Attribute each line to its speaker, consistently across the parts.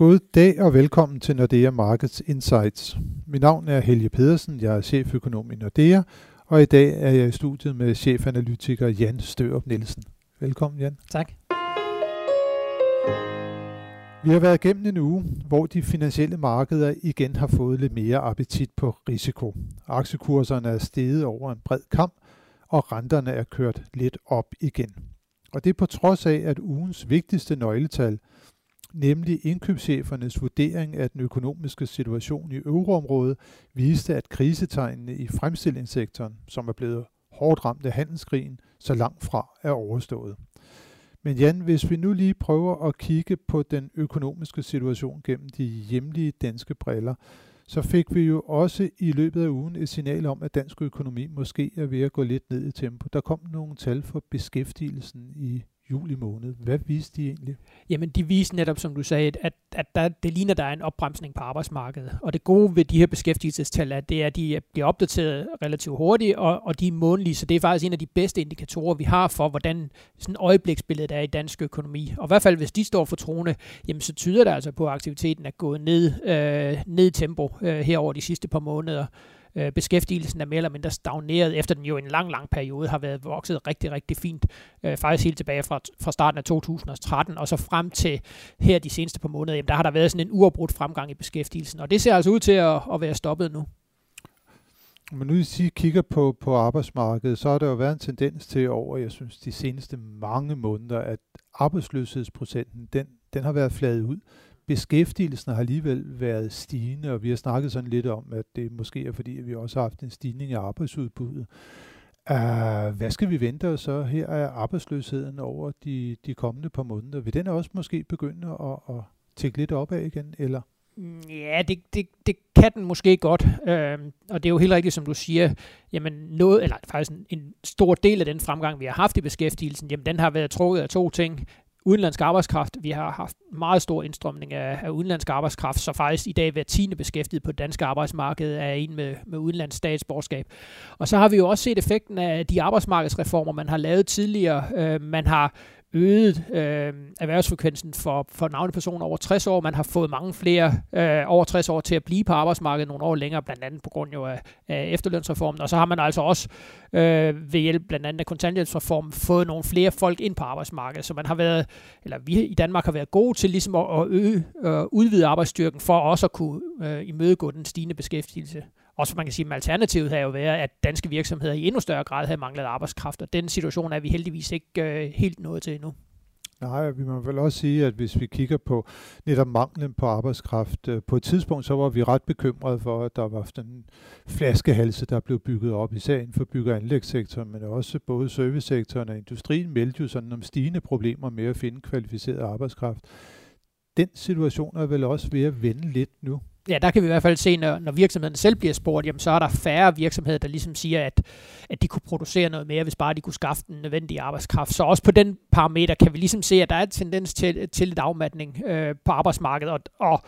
Speaker 1: God dag og velkommen til Nordea Markets Insights. Mit navn er Helge Pedersen, jeg er cheføkonom i Nordea, og i dag er jeg i studiet med chefanalytiker Jan Størup Nielsen. Velkommen Jan.
Speaker 2: Tak.
Speaker 1: Vi har været igennem en uge, hvor de finansielle markeder igen har fået lidt mere appetit på risiko. Aktiekurserne er steget over en bred kamp, og renterne er kørt lidt op igen. Og det er på trods af, at ugens vigtigste nøgletal, nemlig indkøbschefernes vurdering af den økonomiske situation i euroområdet, viste, at krisetegnene i fremstillingssektoren, som er blevet hårdt ramt af handelskrigen, så langt fra er overstået. Men Jan, hvis vi nu lige prøver at kigge på den økonomiske situation gennem de hjemlige danske briller, så fik vi jo også i løbet af ugen et signal om, at dansk økonomi måske er ved at gå lidt ned i tempo. Der kom nogle tal for beskæftigelsen i juli måned. Hvad viste de egentlig?
Speaker 2: Jamen, de viste netop, som du sagde, at, at der, det ligner, der er en opbremsning på arbejdsmarkedet. Og det gode ved de her beskæftigelsestal er, det er, at de bliver opdateret relativt hurtigt, og, og de er månedlige, så det er faktisk en af de bedste indikatorer, vi har for, hvordan sådan øjebliksbilledet er i dansk økonomi. Og i hvert fald, hvis de står for troende, jamen så tyder det altså på, at aktiviteten er gået ned, øh, ned i tempo øh, her over de sidste par måneder. Øh, beskæftigelsen er mere eller mindre stagneret, efter den jo en lang, lang periode har været vokset rigtig, rigtig fint. Øh, faktisk helt tilbage fra, fra starten af 2013, og så frem til her de seneste par måneder, jamen, der har der været sådan en uafbrudt fremgang i beskæftigelsen, og det ser altså ud til at, at være stoppet nu.
Speaker 1: Men nu I kigger på, på arbejdsmarkedet, så har der jo været en tendens til over, jeg synes, de seneste mange måneder, at arbejdsløshedsprocenten, den, den har været fladet ud beskæftigelsen har alligevel været stigende, og vi har snakket sådan lidt om, at det måske er fordi, at vi også har haft en stigning i arbejdsudbuddet. Uh, hvad skal vi vente os så her af arbejdsløsheden over de, de kommende par måneder? Vil den også måske begynde at, at tække lidt opad igen, eller?
Speaker 2: Ja, det, det, det kan den måske godt, øhm, og det er jo helt rigtigt, som du siger, jamen noget, eller faktisk en, en stor del af den fremgang, vi har haft i beskæftigelsen, jamen den har været trukket af to ting udenlandsk arbejdskraft. Vi har haft meget stor indstrømning af, af udenlandsk arbejdskraft, så faktisk i dag hver tiende beskæftiget på det danske arbejdsmarked er en med, med udenlandsk statsborgerskab. Og så har vi jo også set effekten af de arbejdsmarkedsreformer, man har lavet tidligere. Øh, man har øget øh, erhvervsfrekvensen for, for navnepersoner over 60 år. Man har fået mange flere øh, over 60 år til at blive på arbejdsmarkedet nogle år længere, blandt andet på grund jo af, af efterlønsreformen. Og så har man altså også øh, ved hjælp blandt andet af kontanthjælpsreformen fået nogle flere folk ind på arbejdsmarkedet. Så man har været, eller vi i Danmark har været gode til ligesom at, at øge, øh, udvide arbejdsstyrken for også at kunne øh, imødegå den stigende beskæftigelse. Også man kan sige, at alternativet havde jo været, at danske virksomheder i endnu større grad havde manglet arbejdskraft, og den situation er vi heldigvis ikke øh, helt nået til endnu.
Speaker 1: Nej, vi må vel også sige, at hvis vi kigger på netop manglen på arbejdskraft, øh, på et tidspunkt så var vi ret bekymrede for, at der var den flaskehalse, der blev bygget op, især inden for bygge- og anlægssektoren, men også både servicesektoren og industrien meldte jo sådan om stigende problemer med at finde kvalificeret arbejdskraft. Den situation er vel også ved at vende lidt nu
Speaker 2: ja, der kan vi i hvert fald se, når, når virksomheden selv bliver spurgt, jamen, så er der færre virksomheder, der ligesom siger, at, at de kunne producere noget mere, hvis bare de kunne skaffe den nødvendige arbejdskraft. Så også på den parameter kan vi ligesom se, at der er en tendens til, til lidt afmatning øh, på arbejdsmarkedet, og, og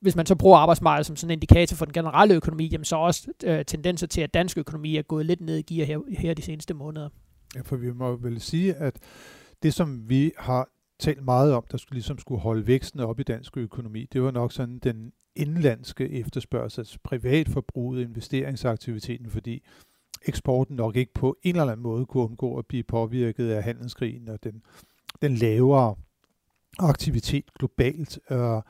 Speaker 2: hvis man så bruger arbejdsmarkedet som sådan en indikator for den generelle økonomi, jamen så også øh, tendenser til, at dansk økonomi er gået lidt ned i gear her, her de seneste måneder.
Speaker 1: Ja, for vi må vel sige, at det, som vi har talt meget om, der skulle, ligesom skulle holde væksten op i dansk økonomi, det var nok sådan den indlandske efterspørgsel, altså privatforbruget, investeringsaktiviteten, fordi eksporten nok ikke på en eller anden måde kunne undgå at blive påvirket af handelskrigen og den, den lavere aktivitet globalt. Uh,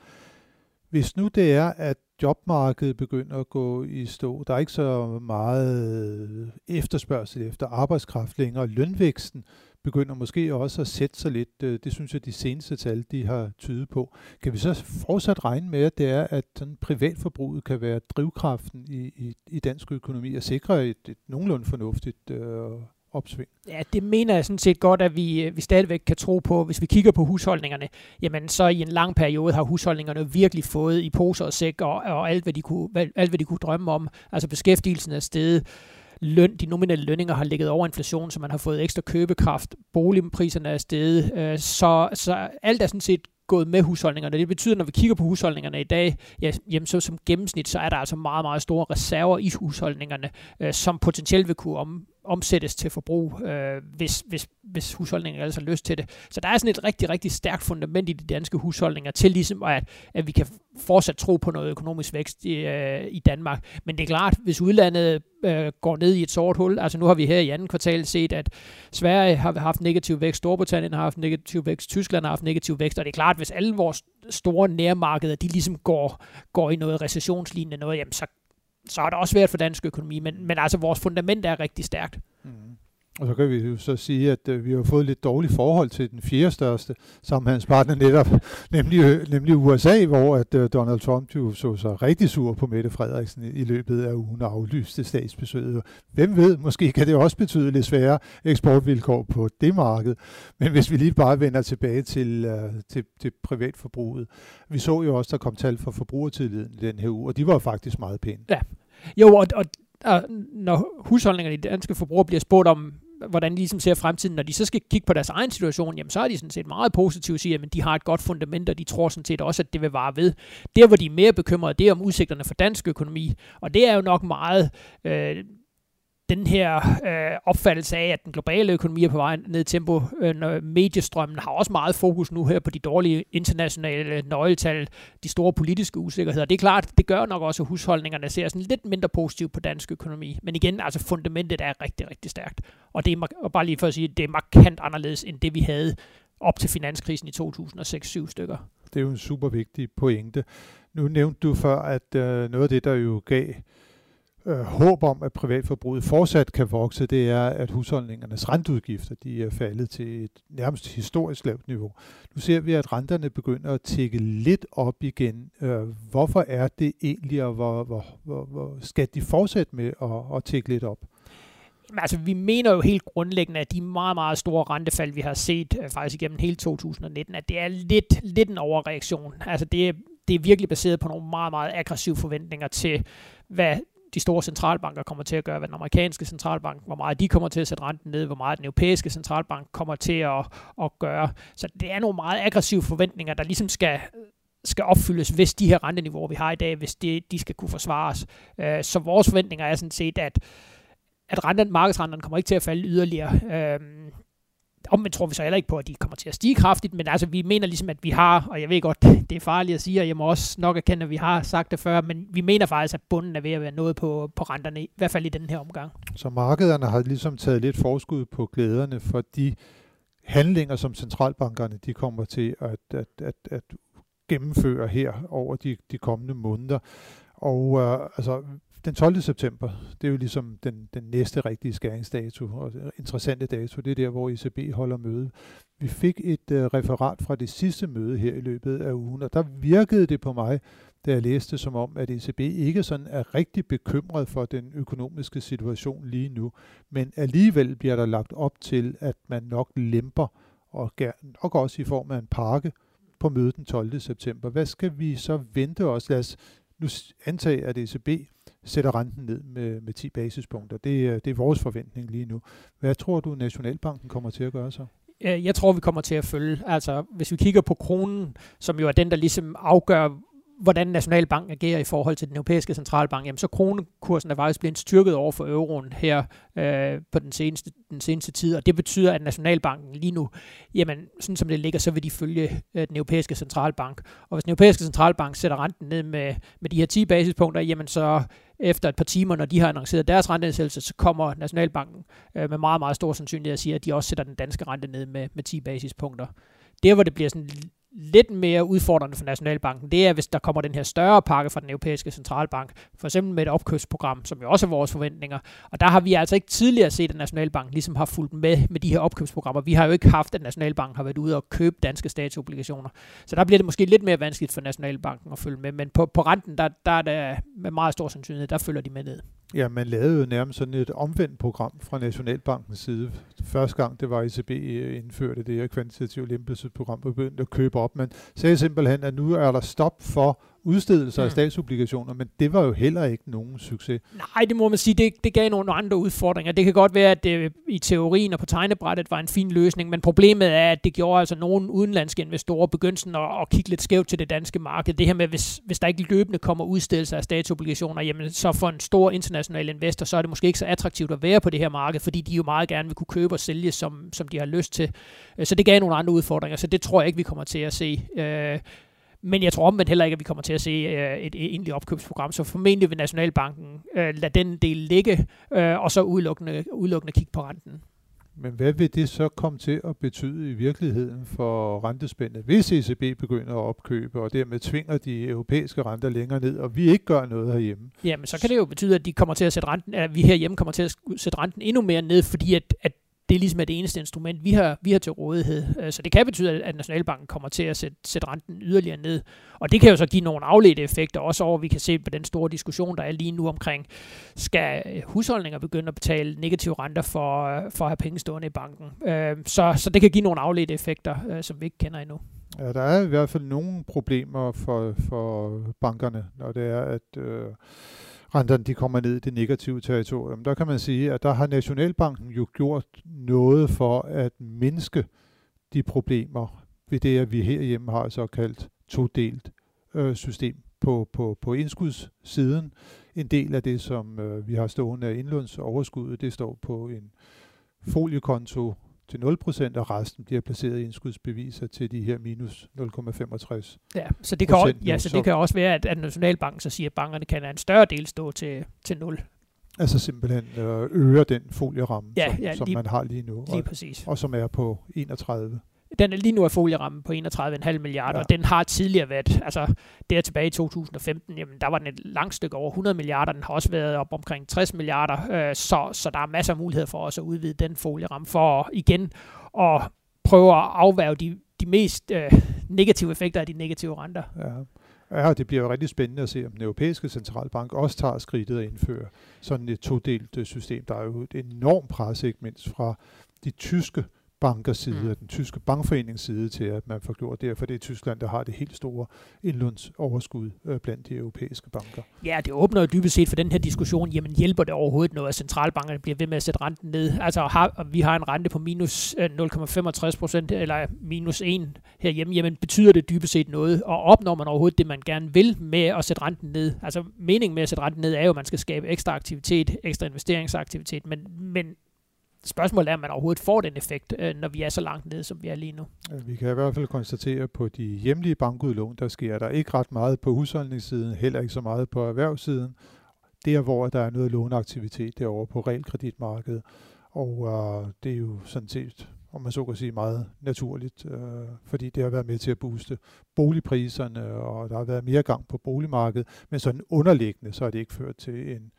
Speaker 1: hvis nu det er, at jobmarkedet begynder at gå i stå, der er ikke så meget efterspørgsel efter arbejdskraft længere, lønvæksten begynder måske også at sætte sig lidt. Øh, det synes jeg, de seneste tal, de har tydet på. Kan vi så fortsat regne med, at det er, at sådan privatforbruget kan være drivkraften i, i, i dansk økonomi og sikre et, et nogenlunde fornuftigt øh, opsving?
Speaker 2: Ja, det mener jeg sådan set godt, at vi, øh, vi stadigvæk kan tro på. Hvis vi kigger på husholdningerne, jamen så i en lang periode har husholdningerne virkelig fået i poser og sæk og, og alt, hvad de kunne, alt, hvad de kunne drømme om. Altså beskæftigelsen er steget løn, de nominelle lønninger har ligget over inflationen, så man har fået ekstra købekraft, boligpriserne er steget, øh, så, så alt er sådan set gået med husholdningerne. Det betyder, når vi kigger på husholdningerne i dag, ja, jamen så som gennemsnit, så er der altså meget, meget store reserver i husholdningerne, øh, som potentielt vil kunne om, omsættes til forbrug, øh, hvis, hvis, hvis husholdninger altså har lyst til det. Så der er sådan et rigtig, rigtig stærkt fundament i de danske husholdninger til ligesom, at, at vi kan fortsat tro på noget økonomisk vækst i, øh, i Danmark. Men det er klart, hvis udlandet øh, går ned i et sort hul, altså nu har vi her i anden kvartal set, at Sverige har haft negativ vækst, Storbritannien har haft negativ vækst, Tyskland har haft negativ vækst, og det er klart, hvis alle vores store nærmarkeder, de ligesom går, går i noget recessionslignende noget, jamen så, så er det også svært for dansk økonomi, men, men altså vores fundament er rigtig stærkt. Mm.
Speaker 1: Og så kan vi jo så sige, at øh, vi har fået lidt dårligt forhold til den fjerde største samhandelspartner netop, nemlig, øh, nemlig USA, hvor at øh, Donald Trump jo så sig rigtig sur på Mette Frederiksen i løbet af ugen og aflyste statsbesøget. Hvem ved, måske kan det også betyde lidt svære eksportvilkår på det marked. Men hvis vi lige bare vender tilbage til, øh, til, til privatforbruget. Vi så jo også, der kom tal for forbrugertilliden i den her uge, og de var faktisk meget pæne.
Speaker 2: Ja, jo, og, og og når husholdningerne i danske forbrugere bliver spurgt om, hvordan de ligesom ser fremtiden, når de så skal kigge på deres egen situation, jamen så er de sådan set meget positive og siger, at de har et godt fundament, og de tror sådan set også, at det vil vare ved. Der, hvor de er mere bekymrede, det er om udsigterne for dansk økonomi, og det er jo nok meget øh, den her øh, opfattelse af, at den globale økonomi er på vej ned i tempo. Øh, mediestrømmen har også meget fokus nu her på de dårlige internationale nøgletal, de store politiske usikkerheder. Det er klart, det gør nok også, at husholdningerne ser sådan lidt mindre positivt på dansk økonomi. Men igen, altså fundamentet er rigtig, rigtig stærkt. Og det er, og bare lige for at sige, det er markant anderledes end det, vi havde op til finanskrisen i 2006-7 stykker.
Speaker 1: Det er jo en super vigtig pointe. Nu nævnte du før, at øh, noget af det, der jo gav øh, håb om, at privatforbruget fortsat kan vokse, det er, at husholdningernes renteudgifter de er faldet til et nærmest historisk lavt niveau. Nu ser vi, at renterne begynder at tække lidt op igen. Øh, hvorfor er det egentlig, og hvor, hvor, hvor, hvor skal de fortsætte med at, at tække lidt op?
Speaker 2: altså, vi mener jo helt grundlæggende, at de meget, meget store rentefald, vi har set øh, faktisk igennem hele 2019, at det er lidt, lidt en overreaktion. Altså, det det er virkelig baseret på nogle meget, meget aggressive forventninger til, hvad de store centralbanker kommer til at gøre, hvad den amerikanske centralbank, hvor meget de kommer til at sætte renten ned, hvor meget den europæiske centralbank kommer til at, at gøre. Så det er nogle meget aggressive forventninger, der ligesom skal skal opfyldes, hvis de her renteniveauer, vi har i dag, hvis de, de skal kunne forsvares. Øh, så vores forventninger er sådan set, at, at renten, markedsrenten kommer ikke til at falde yderligere. Øh, omvendt tror vi så heller ikke på, at de kommer til at stige kraftigt, men altså vi mener ligesom, at vi har, og jeg ved godt, det er farligt at sige, og jeg må også nok erkende, at vi har sagt det før, men vi mener faktisk, at bunden er ved at være noget på, på renterne, i hvert fald i den her omgang.
Speaker 1: Så markederne har ligesom taget lidt forskud på glæderne for de handlinger, som centralbankerne de kommer til at, at, at, at gennemføre her over de, de kommende måneder. Og øh, altså, den 12. september, det er jo ligesom den, den næste rigtige skæringsdato, og interessante dato, det er der, hvor ECB holder møde. Vi fik et uh, referat fra det sidste møde her i løbet af ugen, og der virkede det på mig, da jeg læste som om, at ECB ikke sådan er rigtig bekymret for den økonomiske situation lige nu, men alligevel bliver der lagt op til, at man nok lemper, og nok også i form af en pakke, på mødet den 12. september. Hvad skal vi så vente os? Lad os nu antage, at ECB sætter renten ned med, med 10 basispunkter. Det, øh, det er vores forventning lige nu. Hvad tror du, Nationalbanken kommer til at gøre så?
Speaker 2: Jeg tror, vi kommer til at følge. Altså, hvis vi kigger på kronen, som jo er den, der ligesom afgør, hvordan Nationalbanken agerer i forhold til den europæiske centralbank, jamen så kronekursen er faktisk blevet styrket over for euroen her øh, på den seneste, den seneste tid, og det betyder, at Nationalbanken lige nu, jamen sådan som det ligger, så vil de følge øh, den europæiske centralbank. Og hvis den europæiske centralbank sætter renten ned med, med de her 10 basispunkter, jamen så efter et par timer, når de har annonceret deres rentenedsættelse, så kommer Nationalbanken øh, med meget, meget stor sandsynlighed at sige, at de også sætter den danske rente ned med, med 10 basispunkter. Der, hvor det bliver sådan lidt mere udfordrende for Nationalbanken, det er, hvis der kommer den her større pakke fra den europæiske centralbank, for eksempel med et opkøbsprogram, som jo også er vores forventninger. Og der har vi altså ikke tidligere set, at Nationalbanken ligesom har fulgt med med de her opkøbsprogrammer. Vi har jo ikke haft, at Nationalbanken har været ude og købe danske statsobligationer. Så der bliver det måske lidt mere vanskeligt for Nationalbanken at følge med. Men på, på renten, der, der er det med meget stor sandsynlighed, der følger de med ned.
Speaker 1: Ja, man lavede jo nærmest sådan et omvendt program fra Nationalbankens side. Første gang, det var ECB øh, indførte det her kvantitative lempelsesprogram, begyndte at købe op. Man sagde simpelthen, at nu er der stop for udstedelser mm. af statsobligationer, men det var jo heller ikke nogen succes.
Speaker 2: Nej, det må man sige, det, det gav nogle andre udfordringer. Det kan godt være, at det i teorien og på tegnebrættet var en fin løsning, men problemet er, at det gjorde altså nogle udenlandske investorer begyndte at, at kigge lidt skævt til det danske marked. Det her med, hvis, hvis der ikke løbende kommer udstedelser af statsobligationer, jamen så for en stor international investor, så er det måske ikke så attraktivt at være på det her marked, fordi de jo meget gerne vil kunne købe og sælge, som, som de har lyst til. Så det gav nogle andre udfordringer, så det tror jeg ikke, vi kommer til at se. Men jeg tror omvendt heller ikke, at vi kommer til at se øh, et egentligt opkøbsprogram. Så formentlig vil Nationalbanken øh, lade den del ligge, øh, og så udelukkende, udelukkende kigge på renten.
Speaker 1: Men hvad vil det så komme til at betyde i virkeligheden for rentespændet, hvis ECB begynder at opkøbe, og dermed tvinger de europæiske renter længere ned, og vi ikke gør noget herhjemme?
Speaker 2: Jamen, så kan det jo betyde, at de kommer til at sætte renten, at vi herhjemme kommer til at sætte renten endnu mere ned, fordi at, at det er ligesom, det eneste instrument, vi har, vi har til rådighed. Øh, så det kan betyde, at Nationalbanken kommer til at sætte, sætte renten yderligere ned. Og det kan jo så give nogle afledte effekter, også over, vi kan se på den store diskussion, der er lige nu omkring, skal øh, husholdninger begynde at betale negative renter for, øh, for at have penge stående i banken. Øh, så, så det kan give nogle afledte effekter, som vi ikke kender endnu.
Speaker 1: Ja, der er i hvert fald nogle problemer for, for bankerne, når det er, at øh, renterne de kommer ned i det negative territorium. Der kan man sige, at der har Nationalbanken jo gjort noget for at mindske de problemer ved det, at vi herhjemme har et såkaldt todelt øh, system på, på, på indskudssiden. En del af det, som øh, vi har stående af indlånsoverskuddet, det står på en foliekonto til 0%, og resten bliver placeret i indskudsbeviser til de her minus 0,65
Speaker 2: Ja, så det kan, også, ja, så det kan også være, at, at Nationalbanken så siger, at bankerne kan have en større del stå til, til 0.
Speaker 1: Altså simpelthen øh, øger den folieramme, ja, som, ja, som lige, man har lige nu,
Speaker 2: lige og, præcis.
Speaker 1: og som er på 31
Speaker 2: den er lige nu er folierammen på 31,5 milliarder, ja. og den har tidligere været, altså der tilbage i 2015, jamen der var den et langt stykke over 100 milliarder, den har også været op omkring 60 milliarder, øh, så, så der er masser af muligheder for os at udvide den folieramme, for igen at prøve at afværge de, de mest øh, negative effekter af de negative renter.
Speaker 1: Ja. Ja, det bliver jo rigtig spændende at se, om den europæiske centralbank også tager skridtet at indføre sådan et todelt øh, system. Der er jo et enormt pres, ikke mindst fra de tyske bankers side, mm. den tyske bankforenings side til, at man får gjort det, for det er Tyskland, der har det helt store indlånsoverskud øh, blandt de europæiske banker.
Speaker 2: Ja, det åbner jo dybest set for den her diskussion, jamen hjælper det overhovedet noget, at centralbankerne bliver ved med at sætte renten ned? Altså har, vi har en rente på minus 0,65 øh, procent, eller minus 1 herhjemme, jamen betyder det dybest set noget? Og opnår man overhovedet det, man gerne vil med at sætte renten ned? Altså meningen med at sætte renten ned er jo, at man skal skabe ekstra aktivitet, ekstra investeringsaktivitet, men, men Spørgsmålet er, om man overhovedet får den effekt, øh, når vi er så langt nede, som vi er lige nu.
Speaker 1: Øh, vi kan i hvert fald konstatere, at på de hjemlige bankudlån, der sker der ikke ret meget på husholdningssiden, heller ikke så meget på erhvervssiden. Der, hvor der er noget låneaktivitet derovre på realkreditmarkedet. Og øh, det er jo sådan set, om man så kan sige, meget naturligt, øh, fordi det har været med til at booste boligpriserne, og der har været mere gang på boligmarkedet. Men sådan underliggende, så har det ikke ført til en,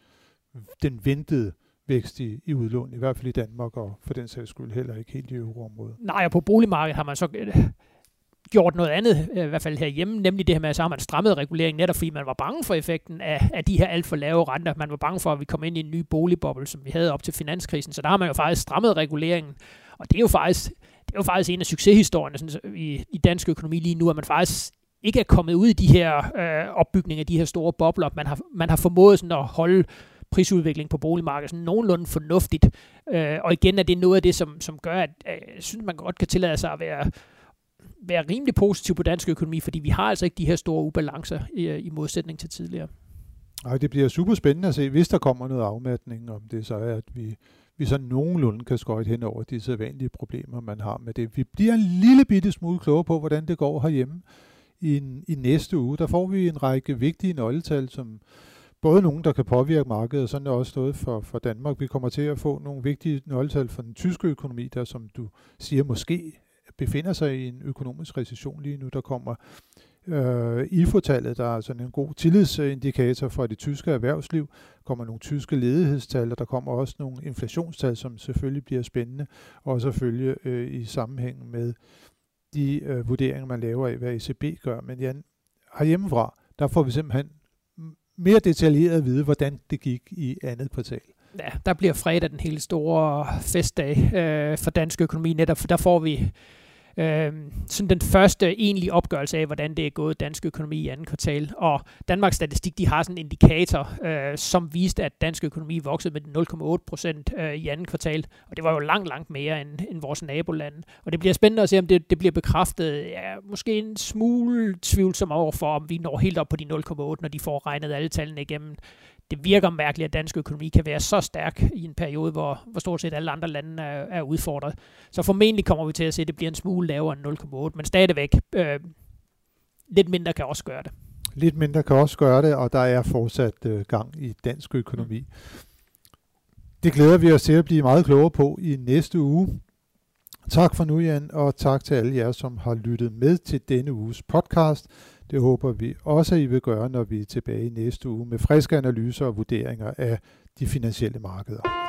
Speaker 1: den ventede vækst i, i udlån, i hvert fald i Danmark, og for den sags skyld heller ikke helt i euroområdet.
Speaker 2: Nej, og på boligmarkedet har man så øh, gjort noget andet, øh, i hvert fald herhjemme, nemlig det her med, at så har man strammet reguleringen, netop fordi man var bange for effekten af, af de her alt for lave renter. Man var bange for, at vi kom ind i en ny boligboble, som vi havde op til finanskrisen. Så der har man jo faktisk strammet reguleringen. Og det er jo faktisk, det er jo faktisk en af succeshistorierne sådan, i, i dansk økonomi lige nu, at man faktisk ikke er kommet ud i de her øh, opbygninger af de her store bobler. Man har, man har formået sådan at holde prisudvikling på boligmarkedet sådan nogenlunde fornuftigt. Øh, og igen er det noget af det, som, som gør, at jeg synes, man godt kan tillade sig at være, være rimelig positiv på dansk økonomi, fordi vi har altså ikke de her store ubalancer i, i modsætning til tidligere.
Speaker 1: Nej, det bliver super spændende at se, hvis der kommer noget afmatning, om det så er, at vi, vi så nogenlunde kan skøjte hen over de sædvanlige problemer, man har med det. Vi bliver en lille bitte smule klogere på, hvordan det går herhjemme. I, i næste uge, der får vi en række vigtige nøgletal, som, både nogen, der kan påvirke markedet, og sådan er også stået for, for Danmark. Vi kommer til at få nogle vigtige nøgletal for den tyske økonomi, der som du siger måske befinder sig i en økonomisk recession lige nu. Der kommer øh, IFO-tallet, der er sådan en god tillidsindikator for det tyske erhvervsliv. Der kommer nogle tyske ledighedstal, og der kommer også nogle inflationstal, som selvfølgelig bliver spændende, og selvfølgelig øh, i sammenhæng med de øh, vurderinger, man laver af, hvad ECB gør. Men Jan, herhjemmefra, der får vi simpelthen mere detaljeret at vide, hvordan det gik i andet kvartal.
Speaker 2: Ja, der bliver fredag den helt store festdag øh, for dansk økonomi netop, for der får vi øh, sådan den første egentlige opgørelse af, hvordan det er gået dansk økonomi i anden kvartal. Og Danmarks Statistik, de har sådan en indikator, øh, som viste, at dansk økonomi voksede med 0,8 procent øh, i anden kvartal. Og det var jo langt, langt mere end, end vores nabolande. Og det bliver spændende at se, om det, det bliver bekræftet. Ja, måske en smule tvivlsom overfor, om vi når helt op på de 0,8, når de får regnet alle tallene igennem det virker mærkeligt, at dansk økonomi kan være så stærk i en periode, hvor, hvor stort set alle andre lande er, er udfordret. Så formentlig kommer vi til at se, at det bliver en smule lavere end 0,8, men stadigvæk øh, lidt mindre kan også gøre det.
Speaker 1: Lidt mindre kan også gøre det, og der er fortsat øh, gang i dansk økonomi. Det glæder vi os til at blive meget klogere på i næste uge. Tak for nu, Jan, og tak til alle jer, som har lyttet med til denne uges podcast. Det håber vi også, at I vil gøre, når vi er tilbage i næste uge med friske analyser og vurderinger af de finansielle markeder.